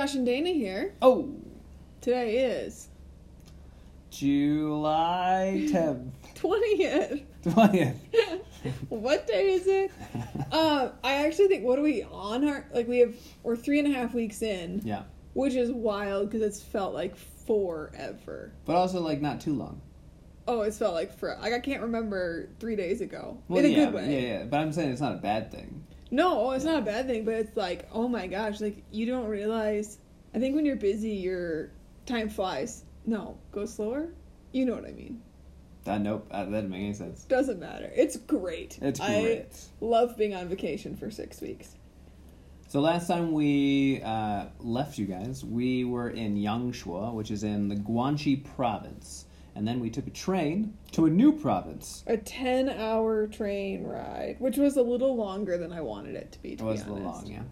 Josh and Dana here. Oh, Today is July 10th, 20th. 20th. what day is it? Uh, I actually think, what are we on our, like we have, we're three and a half weeks in, Yeah. which is wild because it's felt like forever. But also, like, not too long. Oh, it's felt like for, like I can't remember three days ago. In a yeah, good way. Yeah, yeah. But I'm saying it's not a bad thing. No, it's not a bad thing, but it's like, oh my gosh, like you don't realize. I think when you're busy, your time flies. No, go slower. You know what I mean. That, nope, uh, that doesn't make any sense. Doesn't matter. It's great. It's I great. love being on vacation for six weeks. So last time we uh, left you guys, we were in Yangshuo, which is in the Guangxi province. And then we took a train to a new province. A ten-hour train ride, which was a little longer than I wanted it to be. To It was be a little long, yeah.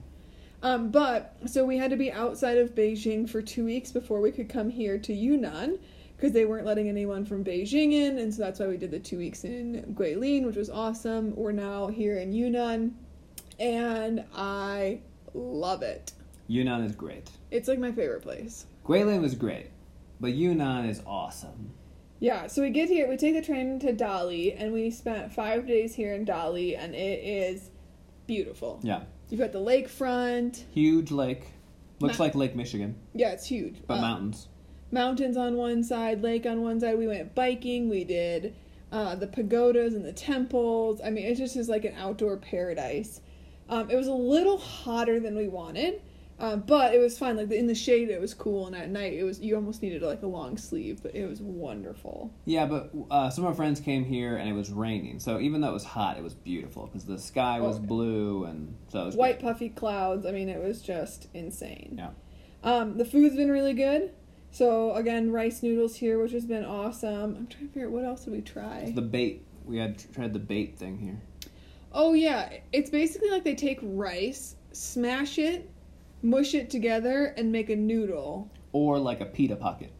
Um, but so we had to be outside of Beijing for two weeks before we could come here to Yunnan because they weren't letting anyone from Beijing in, and so that's why we did the two weeks in Guilin, which was awesome. We're now here in Yunnan, and I love it. Yunnan is great. It's like my favorite place. Guilin was great, but Yunnan is awesome. Yeah, so we get here, we take the train to Dali, and we spent five days here in Dali, and it is beautiful. Yeah. You've got the lakefront. Huge lake. Looks Ma- like Lake Michigan, Yeah, it's huge. but Uh, mountains. mountains on one side, lake on one side. We went biking. We did uh, the pagodas and the temples. I mean, it just is like an outdoor paradise. Um, it was a little hotter than we wanted, uh, but it was fine. Like in the shade, it was cool, and at night, it was you almost needed like a long sleeve, but it was wonderful. Yeah, but uh, some of our friends came here and it was raining. So even though it was hot, it was beautiful because the sky was Oh, yeah. blue and so it was White great. puffy clouds. I mean, it was just insane. Yeah. Um, the food's been really good. So again, rice noodles here, which has been awesome. I'm trying to figure out what else did we try. The bait. We had tried the bait thing here. Oh yeah, it's basically like they take rice, smash it, mush it together, and make a noodle. Or like a pita pocket.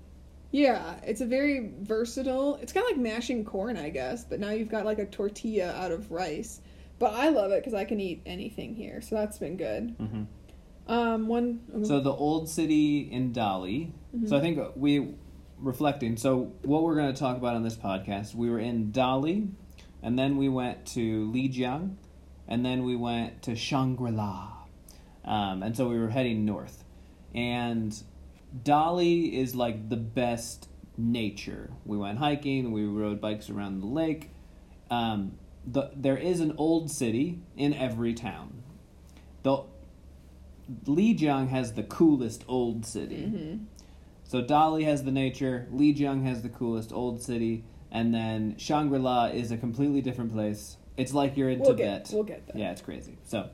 Yeah, it's a very versatile. It's kind of like mashing corn, I guess, but now you've got like a tortilla out of rice. But I love it because I can eat anything here, so that's been good. hmm Um, one. So the old city in Dali. So I think we reflecting. So what we're going to talk about on this podcast, we were in Dali, and then we went to Lijiang, and then we went to Shangri La, um, and so we were heading north. And Dali is like the best nature. We went hiking. We rode bikes around the lake. Um, the, there is an old city in every town. The Lijiang has the coolest old city. Mhm. So Dali has the nature, Lijiang has the coolest old city, and then Shangri La is a completely different place. It's like you're in We'll Tibet. get. We'll get there. Yeah, it's crazy. So,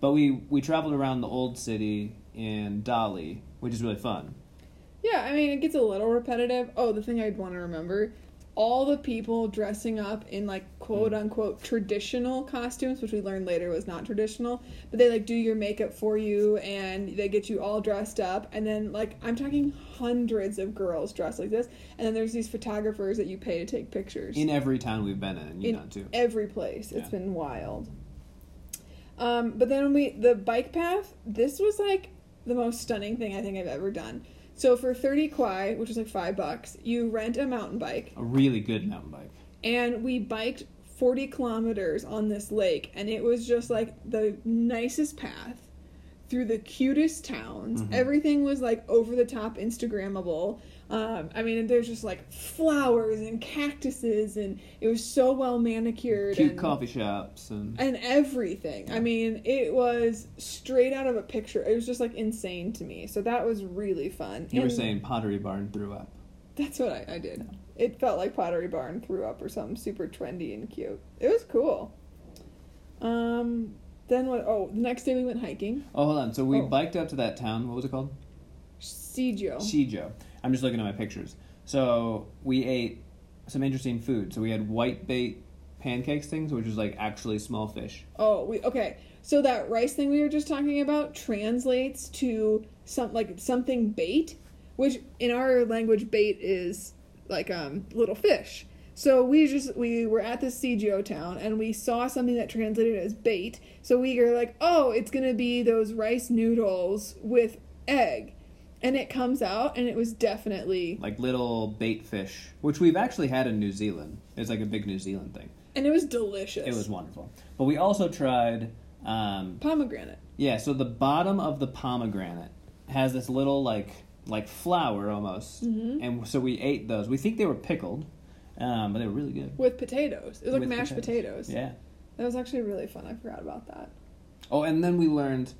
but we we traveled around the old city in Dali, which is really fun. Yeah, I mean, it gets a little repetitive. Oh, the thing I'd want to remember all the people dressing up in like quote mm. unquote traditional costumes, which we learned later was not traditional, but they like do your makeup for you and they get you all dressed up. And then, like, I'm talking hundreds of girls dressed like this. And then there's these photographers that you pay to take pictures In every town we've been in, and in Yunnan too. every place. It's Yeah. been wild. Um, but then we the bike path, this was like the most stunning thing I think I've ever done. So for thirty kuai, which is like five bucks, you rent a mountain bike, A really good mountain bike. and we biked forty kilometers on this lake, and it was just like the nicest path through the cutest towns. Mhm. Everything was like over the top Instagrammable. Um, I mean, and there's just like flowers and cactuses, and it was so well manicured. Cute and, coffee shops and and everything. I mean, it was straight out of a picture. It was just like insane to me. So that was really fun. you were saying Pottery Barn threw up. that's what I, I did. It felt like Pottery Barn threw up or something super trendy and cute. It was cool. Um, then what? Oh, the next day we went hiking. Oh, hold on. So we Oh. biked up to that town. What was it called? Sijo. Shijo. I'm just looking at my pictures. So we ate some interesting food. So we had white bait pancakes things, which was like actually small fish. Oh, we okay. So that rice thing we were just talking about translates to some like something bait, which in our language bait is like um little fish. So we just we were at this CGO town and we saw something that translated as bait. So we were like, "Oh, it's going to be those rice noodles with egg, and it comes out, and it was definitely, Like little bait fish, which we've actually had in New Zealand. It's like a big New Zealand thing. and it was delicious. It was wonderful. But we also tried, um, pomegranate. yeah. So the bottom of the pomegranate has this little like like flour almost, Mhm. and so we ate those. We think they were pickled, um, but they were really good. with potatoes. It was like With mashed potatoes. Yeah. That was actually really fun. I forgot about that. Oh, and then we learned,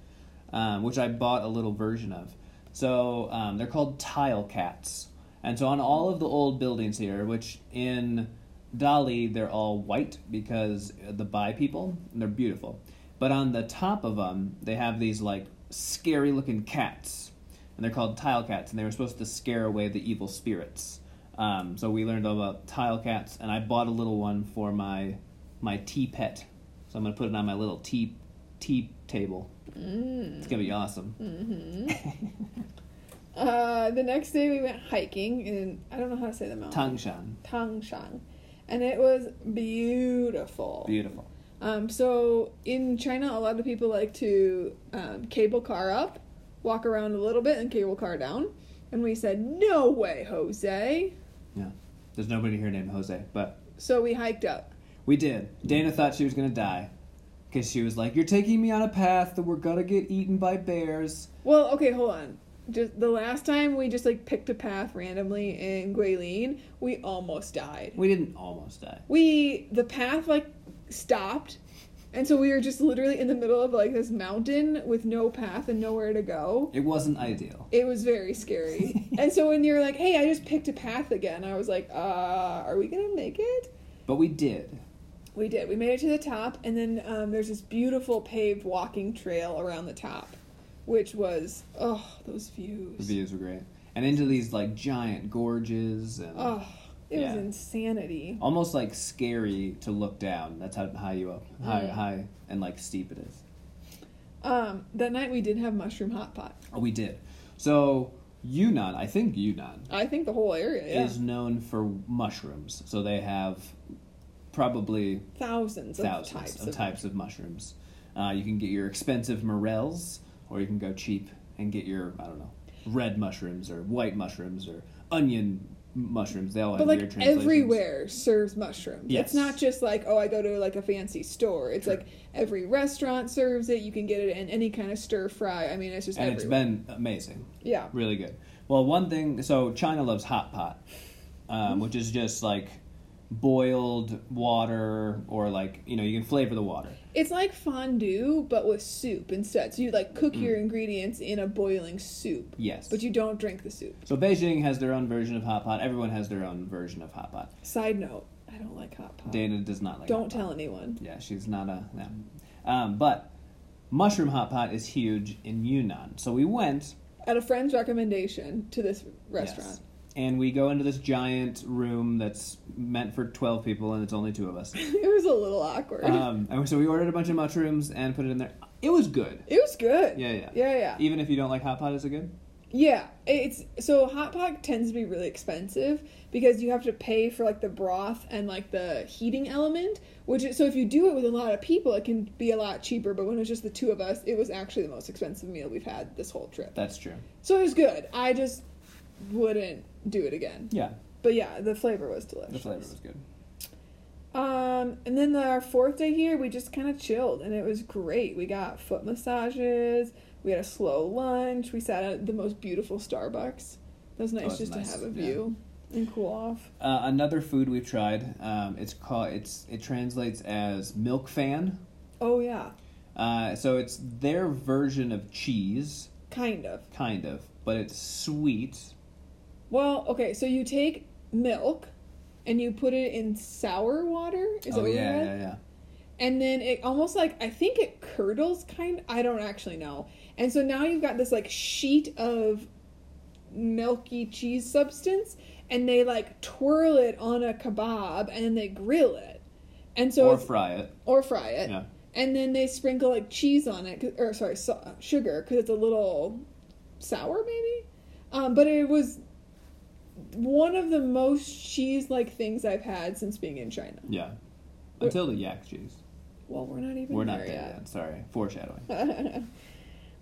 um, which I bought a little version of. So um, they're called tile cats, and so on all of the old buildings here, which in Dali they're all white because the Bai people, they're beautiful. But on the top of them, they have these like scary looking cats, and they're called tile cats, and they were supposed to scare away the evil spirits. Um, so we learned about tile cats, and I bought a little one for my my tea pet. So I'm gonna put it on my little tea tea table. Mm. It's gonna be awesome. hmm uh, the next day we went hiking in I don't know how to say the mountain. Tangshan, Tangshan, and it was beautiful. beautiful. Um, so in China, a lot of people like to um, cable car up, walk around a little bit, and cable car down. And we said, "No way, Jose!" Yeah, there's nobody here named Jose, but So we hiked up. we did. Dana thought she was gonna die because she was like, "You're taking me on a path that we're gonna get eaten by bears." Well, okay, hold on. Just the last time we just like picked a path randomly in Guilin, we almost died. We didn't almost die. We the path like stopped, and so we were just literally in the middle of like this mountain with no path and nowhere to go. It wasn't ideal. It was very scary. and so when you're like, "Hey, I just picked a path again," I was like, "Uh, are we gonna make it?" But we did. We did. We made it to the top, and then um, there's this beautiful paved walking trail around the top, which was oh those views. The views were great, and into these like giant gorges and Oh, it Yeah. was insanity. almost like scary to look down. That's how high you up, high, Mm. high and like steep it is. Um, that night we did have mushroom hot pot. Oh, we did. So Yunnan, I think Yunnan I think the whole area, yeah, is known for mushrooms. So they have probably thousands, thousands of types of, types of mushrooms. Uh, you can get your expensive morels, or you can go cheap and get your I don't know red mushrooms or white mushrooms or onion mushrooms. They all have But weird like translations. everywhere serves mushrooms. Yes. It's not just like oh I go to like a fancy store. It's Sure. like every restaurant serves it. You can get it in any kind of stir fry. I mean it's just and it's everywhere. been amazing, yeah. really good. Well, one thing. So China loves hot pot, um, which is just like boiled water or like you know you can flavor the water. It's like fondue but with soup instead. So you like cook Mm. your ingredients in a boiling soup, Yes. but you don't drink the soup. So Beijing has their own version of hot pot. Everyone has their own version of hot pot. Side note, I don't like hot pot. Dana does not like. don't tell pot. anyone. Yeah, she's not a. Yeah. Um, but mushroom hot pot is huge in Yunnan. So we went At a friend's recommendation to this restaurant. yes, and we go into this giant room that's meant for twelve people, and it's only two of us. it was a little awkward. Um, and so we ordered a bunch of mushrooms and put it in there. It was good. it was good. Yeah, yeah. Yeah, yeah. Even if you don't like hot pot, is it good? Yeah, it's so hot pot tends to be really expensive because you have to pay for like the broth and like the heating element. Which is, so if you do it with a lot of people, it can be a lot cheaper. But when it was just the two of us, it was actually the most expensive meal we've had this whole trip. That's true. So it was good. I just wouldn't do it again. Yeah, But yeah, the flavor was delicious. the flavor was good. Um, and then the, our fourth day here, we just kind of chilled, and it was great. We got foot massages. We had a slow lunch. We sat at the most beautiful Starbucks. It was nice Oh, just nice, to have a yeah. view and cool off. Uh, another food we've tried. Um, it's called. It's it translates as milk fan. Oh yeah, Uh, so it's their version of cheese, kind of. kind of, but it's sweet. Well, okay, so you take milk and you put it in sour water. Is that oh what yeah, you yeah, had? yeah. and then it almost like I think it curdles kind I don't actually know. And so now you've got this like sheet of milky cheese substance and they like twirl it on a kebab and then they grill it. And so or fry it. or fry it. Yeah. And then they sprinkle like cheese on it, or sorry, so, sugar cuz it's a little sour maybe. Um, but it was one of the most cheese like things I've had since being in China. Yeah. Until the yak cheese. Well, we're not even We're there there yet. yet. Sorry. Foreshadowing.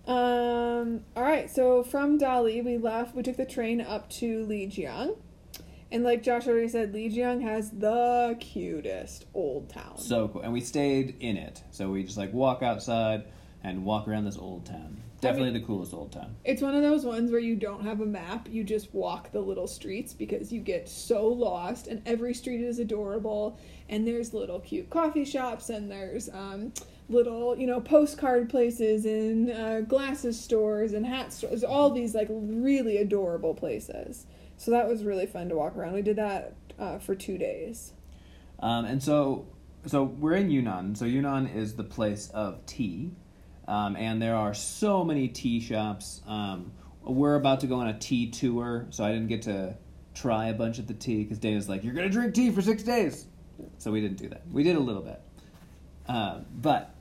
Um. All right. So from Dali, we left. We took the train up to Lijiang, and like Josh already said, Lijiang has the cutest old town. So cool. And we stayed in it. So we just like walk outside and walk around this old town. Definitely the coolest old town. It's one of those ones where you don't have a map, you just walk the little streets because you get so lost, and every street is adorable, and there's little cute coffee shops, and there's um, little, you know, postcard places, and uh, glasses stores, and hat stores, all these like really adorable places. So that was really fun to walk around. We did that uh, for two days. Um, and so, so we're in Yunnan. So Yunnan is the place of tea, um, and there are so many tea shops. Um, we're about to go on a tea tour, so I didn't get to try a bunch of the tea because Dana's like, "You're gonna drink tea for six days," so we didn't do that. We did a little bit, uh, but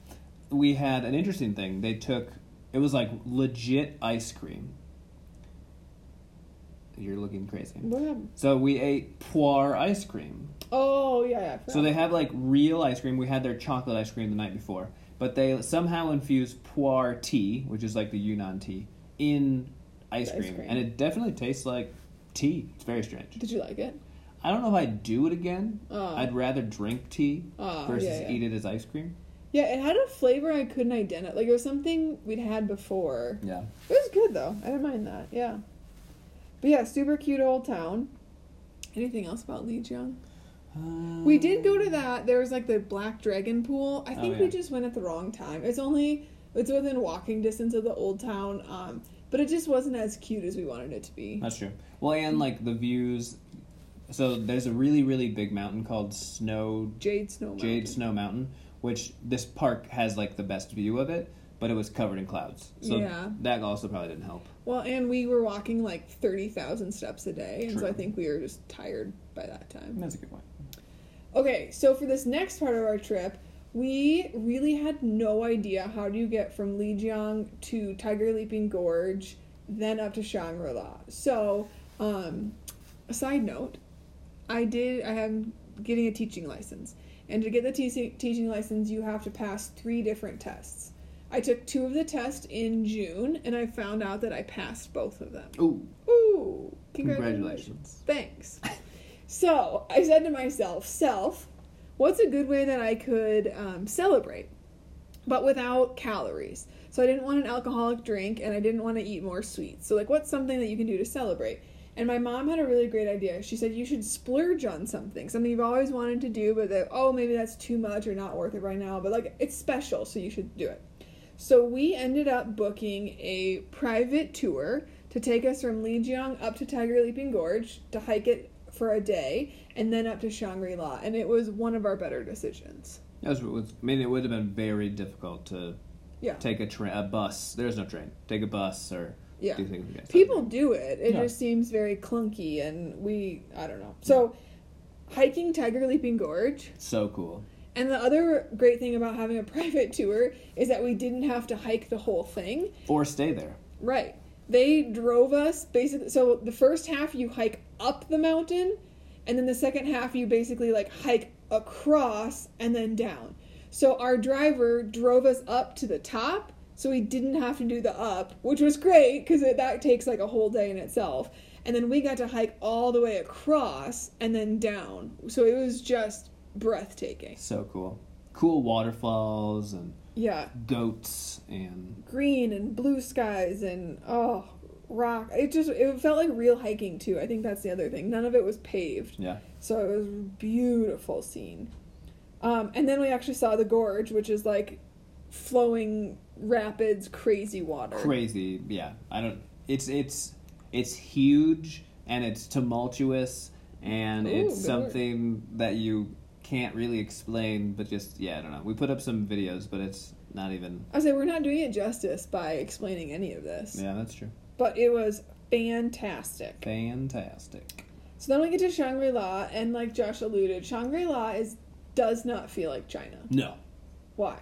we had an interesting thing. They took it was like legit ice cream. You're looking crazy. What? So we ate Pu'er ice cream. Oh yeah, yeah. So they have like real ice cream. We had their chocolate ice cream the night before, but they somehow infuse Pu'er tea, which is like the Yunnan tea, in ice Ice cream, cream. and it definitely tastes like tea. It's very strange. Did you like it? I don't know if I'd do it again. Oh. I'd rather drink tea Oh, versus yeah, yeah. eat it as ice cream. Yeah, it had a flavor I couldn't identify. Like it was something we'd had before. Yeah. It was good though. I didn't mind that. Yeah. But yeah, super cute old town. Anything else about Lijiang? We did go to that. There was like the Black Dragon pool. I Oh, think yeah. we just went at the wrong time. It's only it's within walking distance of the old town, um, but it just wasn't as cute as we wanted it to be. That's true. Well, and like the views. So there's a really really big mountain called Snow Jade Snow Mountain. Jade Snow Mountain, which this park has like the best view of it, but it was covered in clouds. So Yeah. that also probably didn't help. Well, and we were walking like thirty thousand steps a day, and so I think we were just tired by that time. That's a good point. Okay, so for this next part of our trip, we really had no idea how do you get from Lijiang to Tiger Leaping Gorge, then up to Shangri La. So, um, a side note, I did. I am getting a teaching license, and to get the teaching teaching license, you have to pass three different tests. I took two of the tests in June, and I found out that I passed both of them. Ooh, Ooh, congratulations. Thanks. So I said to myself, self, what's a good way that I could um, celebrate, but without calories? So I didn't want an alcoholic drink and I didn't want to eat more sweets. So, like, what's something that you can do to celebrate? And my mom had a really great idea. She said, You should splurge on something, something you've always wanted to do, but that, oh, maybe that's too much or not worth it right now, but like, it's special, so you should do it. So we ended up booking a private tour to take us from Lijiang up to Tiger Leaping Gorge to hike it for a day and then up to Shangri La. And it was one of our better decisions. That was, was. I mean, it would have been very difficult to Yeah. take a train, a bus. There's no train. Take a bus or Yeah. do things. like. People do it. It Yeah. just seems very clunky and we, I don't know. So hiking Tiger Leaping Gorge. so cool. And the other great thing about having a private tour is that we didn't have to hike the whole thing. Or stay there. Right. They drove us basically. So the first half you hike up the mountain, and then the second half you basically like hike across and then down. So our driver drove us up to the top, so we didn't have to do the up, which was great because that takes like a whole day in itself. And then we got to hike all the way across and then down. So it was just breathtaking. So cool. Cool waterfalls and Yeah. goats and green and blue skies and oh rock. It just it felt like real hiking too. I think that's the other thing. None of it was paved. Yeah. so it was a beautiful scene. Um, and then we actually saw the gorge which is like flowing rapids crazy water. Crazy yeah. I don't it's it's it's huge and it's tumultuous and Ooh, it's word. something that you can't really explain but just yeah i don't know. We put up some videos but it's not even i say we're not doing it justice by explaining any of this. Yeah that's true but it was fantastic. Fantastic. So then we get to shangri-la and like josh alluded shangri-la is does not feel like china. No. Why?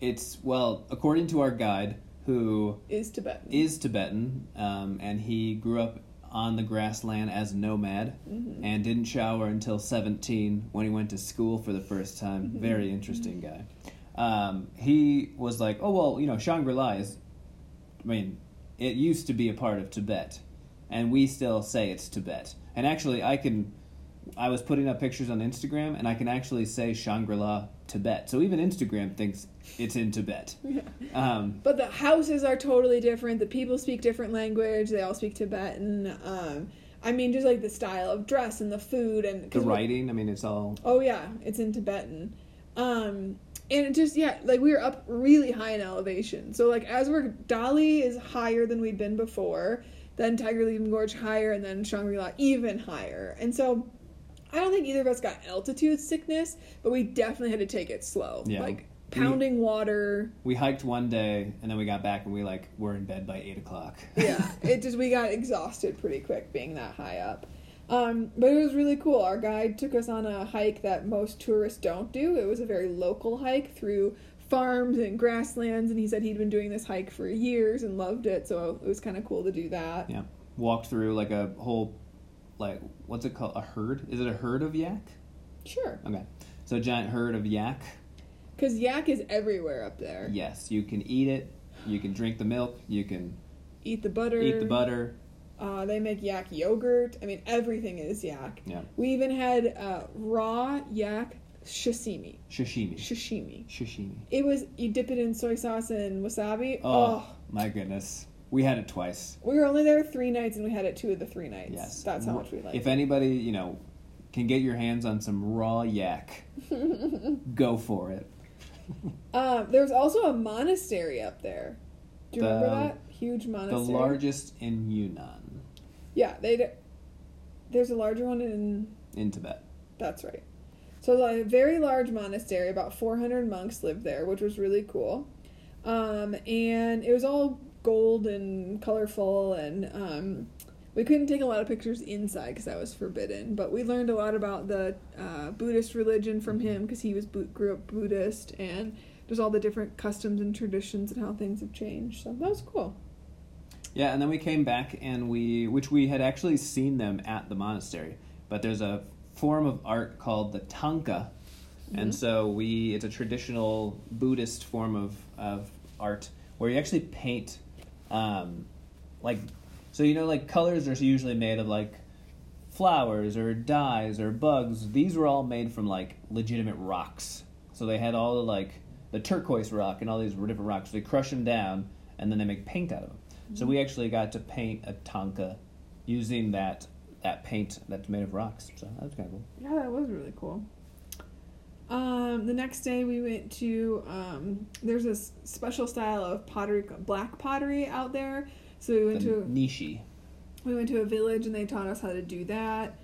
It's well according to our guide who is tibetan. is tibetan um, and he grew up on the grassland as a nomad Mm-hmm. and didn't shower until 17 when he went to school for the first time. Mm-hmm. very interesting guy. Um, he was like oh well you know shangri-la is I mean, it used to be a part of Tibet, and we still say it's Tibet. And actually, I can. I was putting up pictures on Instagram, and I can actually say Shangri La Tibet. So even Instagram thinks it's in Tibet. Um, But the houses are totally different. The people speak different language. They all speak Tibetan. Um, I mean, just like the style of dress and the food and the writing, I mean, it's all. Oh yeah, it's in Tibetan. Um and it just yeah, like we were up really high in elevation. So like as we're Dali is higher than we'd been before, then Tiger Leaping Gorge higher, and then Shangri La even higher. And so I don't think either of us got altitude sickness, but we definitely had to take it slow. Yeah. Like pounding water. We hiked one day, and then we got back, and we like were in bed by eight o'clock. Yeah. it just we got exhausted pretty quick being that high up. Um, but it was really cool. Our guide took us on a hike that most tourists don't do. It was a very local hike through farms and grasslands, and he said he'd been doing this hike for years and loved it. So it was kind of cool to do that. Yeah, walked through like a whole, like what's it called? A herd? Is it a herd of yak? Sure, Okay, so a giant herd of yak. because yak is everywhere up there. Yes, you can eat it. You can drink the milk. You can Eat the butter. eat the butter. Uh, they make yak yogurt. I mean, everything is yak. Yeah, We even had uh, raw yak sashimi. sashimi. Sashimi. Sashimi. It was you dip it in soy sauce and wasabi. Oh, Oh, my goodness, we had it twice. we were only there three nights and we had it two of the three nights. Yes, that's how much we liked. If anybody you know can get your hands on some raw yak, go for it. Um, there's also a monastery up there. Do you remember that huge monastery? The largest in Yunnan, Yeah, they. d- There's a larger one in. in Tibet. That's right. So a very large monastery, about 400 monks lived there, which was really cool. Um, and it was all gold and colorful, and um, we couldn't take a lot of pictures inside because that was forbidden. But we learned a lot about the uh, Buddhist religion from him because he was grew up Buddhist, and there's all the different customs and traditions and how things have changed. So that was cool. Yeah, and then we came back and we, which we had actually seen them at the monastery, but there's a form of art called the thangka, and so we, it's a traditional Buddhist form of of art where you actually paint, um, like, so you know, like colors are usually made of like flowers or dyes or bugs. These were all made from like legitimate rocks, so they had all the like the turquoise rock and all these different rocks. They crush them down and then they make paint out of them. So we actually got to paint a thangka using that that paint that's made of rocks. So that was kind of cool. Yeah, that was really cool. Um, the next day we went to um, there's this special style of pottery, black pottery out there. So we went The to Nixi. we went to a village and they taught us how to do that.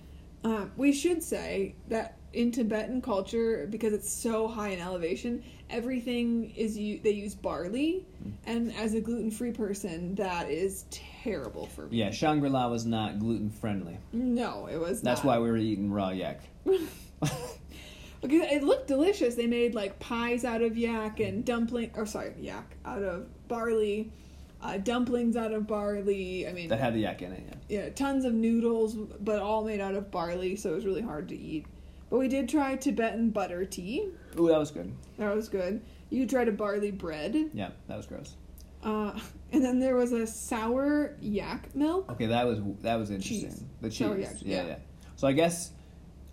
Um, we should say that in Tibetan culture, because it's so high in elevation, everything is you they use barley, Mm. and as a gluten free person, that is terrible for me. Yeah, Shangri La was not gluten friendly. No, it was. That's not. why we were eating raw yak. Because it looked delicious. They made like pies out of yak and dumpling, or sorry, yak out of barley, uh, dumplings out of barley. I mean, that had the yak in it. Yeah. yeah, tons of noodles, but all made out of barley, so it was really hard to eat. But we did try Tibetan butter tea. Ooh, that was good. That was good. You tried a barley bread, Yeah, that was gross. uh, and then there was a sour yak milk. Okay, that was that was interesting. Cheese. The cheese. Sour yak, yeah, yeah. yeah. So I guess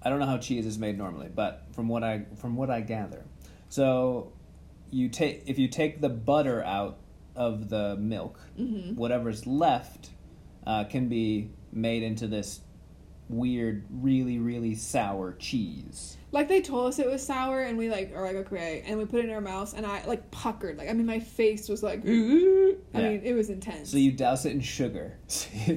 I don't know how cheese is made normally, but from what I from what I gather, so you take if you take the butter out of the milk, Mm-hmm. whatever's left uh, can be made into this weird, really really sour cheese. Like they told us it was sour, and we like are like okay, and we put it in our mouths, and I like puckered. Like I mean, my face was like, I Yeah. mean, it was intense. So you douse it in sugar.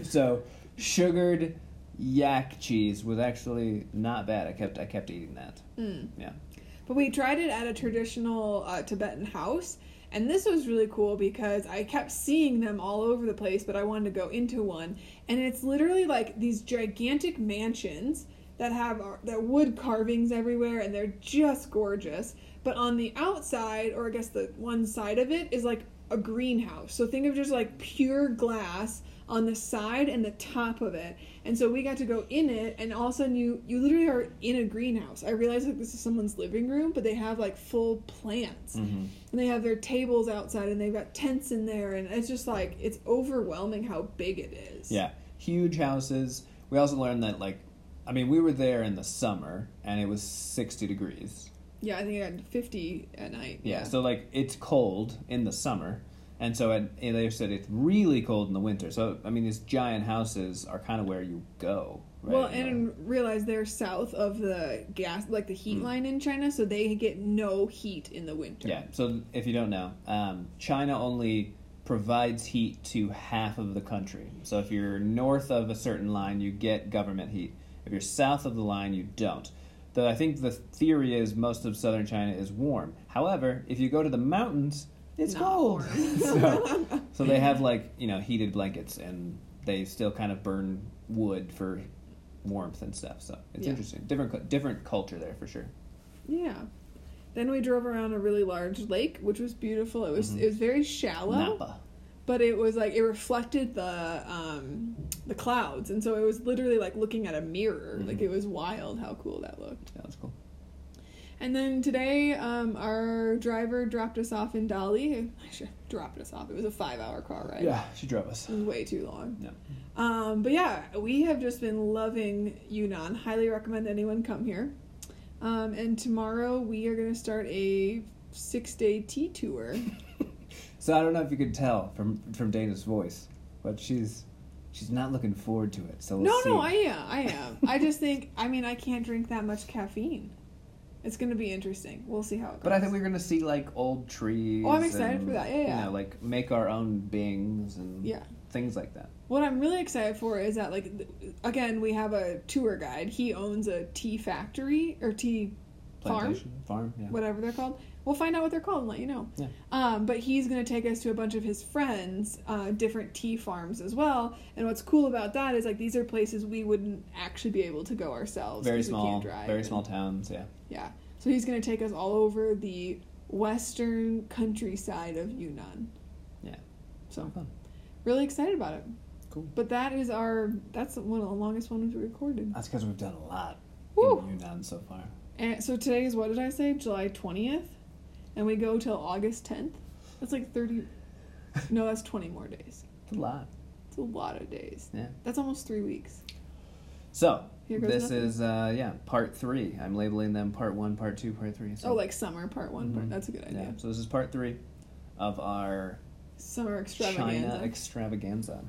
so sugared yak cheese was actually not bad. I kept I kept eating that. Mm. Yeah. But we tried it at a traditional uh, Tibetan house, and this was really cool because I kept seeing them all over the place, but I wanted to go into one, and it's literally like these gigantic mansions that have uh, that wood carvings everywhere, and they're just gorgeous. But on the outside, or I guess the one side of it, is like a greenhouse. So think of just like pure glass on the side and the top of it. And so we got to go in it, and all of a sudden you you literally are in a greenhouse. I realized like this is someone's living room, but they have like full plants, Mhm. and they have their tables outside, and they've got tents in there, and it's just like it's overwhelming how big it is. Yeah, huge houses. We also learned that like, I mean, we were there in the summer and it was sixty degrees. yeah. I think it got fifty at night. Yeah, so like it's cold in the summer, and so at, and they said it's really cold in the winter. So I mean, these giant houses are kind of where you go. Right? Well, and realize they're south of the gas, like the heat Mm. line in China, so they get no heat in the winter. Yeah. So if you don't know, um, China only provides heat to half of the country. So if you're north of a certain line, you get government heat. If you're south of the line, you don't. Though I think the theory is most of southern China is warm. However, if you go to the mountains, it's Not cold. so, so they have like you know heated blankets, and they still kind of burn wood for warmth and stuff. So it's Yeah. interesting. Different different culture there for sure. Yeah. Then we drove around a really large lake, which was beautiful. It was Mhm. it was very shallow, Napa. but it was like it reflected the um, the clouds, and so it was literally like looking at a mirror. Like Mhm. it was wild how cool that looked. Yeah, that's cool. And then today, um, our driver dropped us off in Dali. Should dropped us off. It was a five hour car ride. Yeah, she drove us. It was way too long. Yeah. Um, but yeah, we have just been loving Yunnan. Highly recommend anyone come here. Um, and tomorrow we are going to start a six day tea tour. So I don't know if you could tell from from Dana's voice, but she's she's not looking forward to it. So no, see. no, I am. I am. I just think, I mean, I can't drink that much caffeine. It's going to be interesting. We'll see how it goes. But I think we're gonna see like old trees. Oh, I'm excited and, for that. Yeah, yeah. You know, like make our own bings and Yeah. things like that. What I'm really excited for is that, like, th- again, we have a tour guide. He owns a tea factory or tea farm. Farm, yeah. whatever they're called. We'll find out what they're called and let you know. Yeah. Um, but he's going to take us to a bunch of his friends, uh, different tea farms as well. And what's cool about that is like these are places we wouldn't actually be able to go ourselves. Very small, can't drive very and- small towns. Yeah. Yeah. So he's going to take us all over the western countryside of Yunnan. Yeah. So fun. really excited about it. Cool. But that is our that's one of the longest ones we recorded. That's because we've done a lot Woo. in Yunnan so far. And so today is what did I say? July twentieth, and we go till August tenth. That's like thirty. no, that's twenty more days. It's a lot. It's a lot of days. Yeah. That's almost three weeks. So this nothing. is uh yeah part three. I'm labeling them part one, part two, part three. So Oh, like summer part one. Part, Mhm. that's a good idea. yeah. So this is part three of our Summer extravaganza. China extravaganza. extravaganza.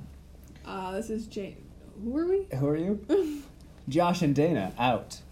uh, this is Jane. Who are we? Who are you? Josh and Dana out.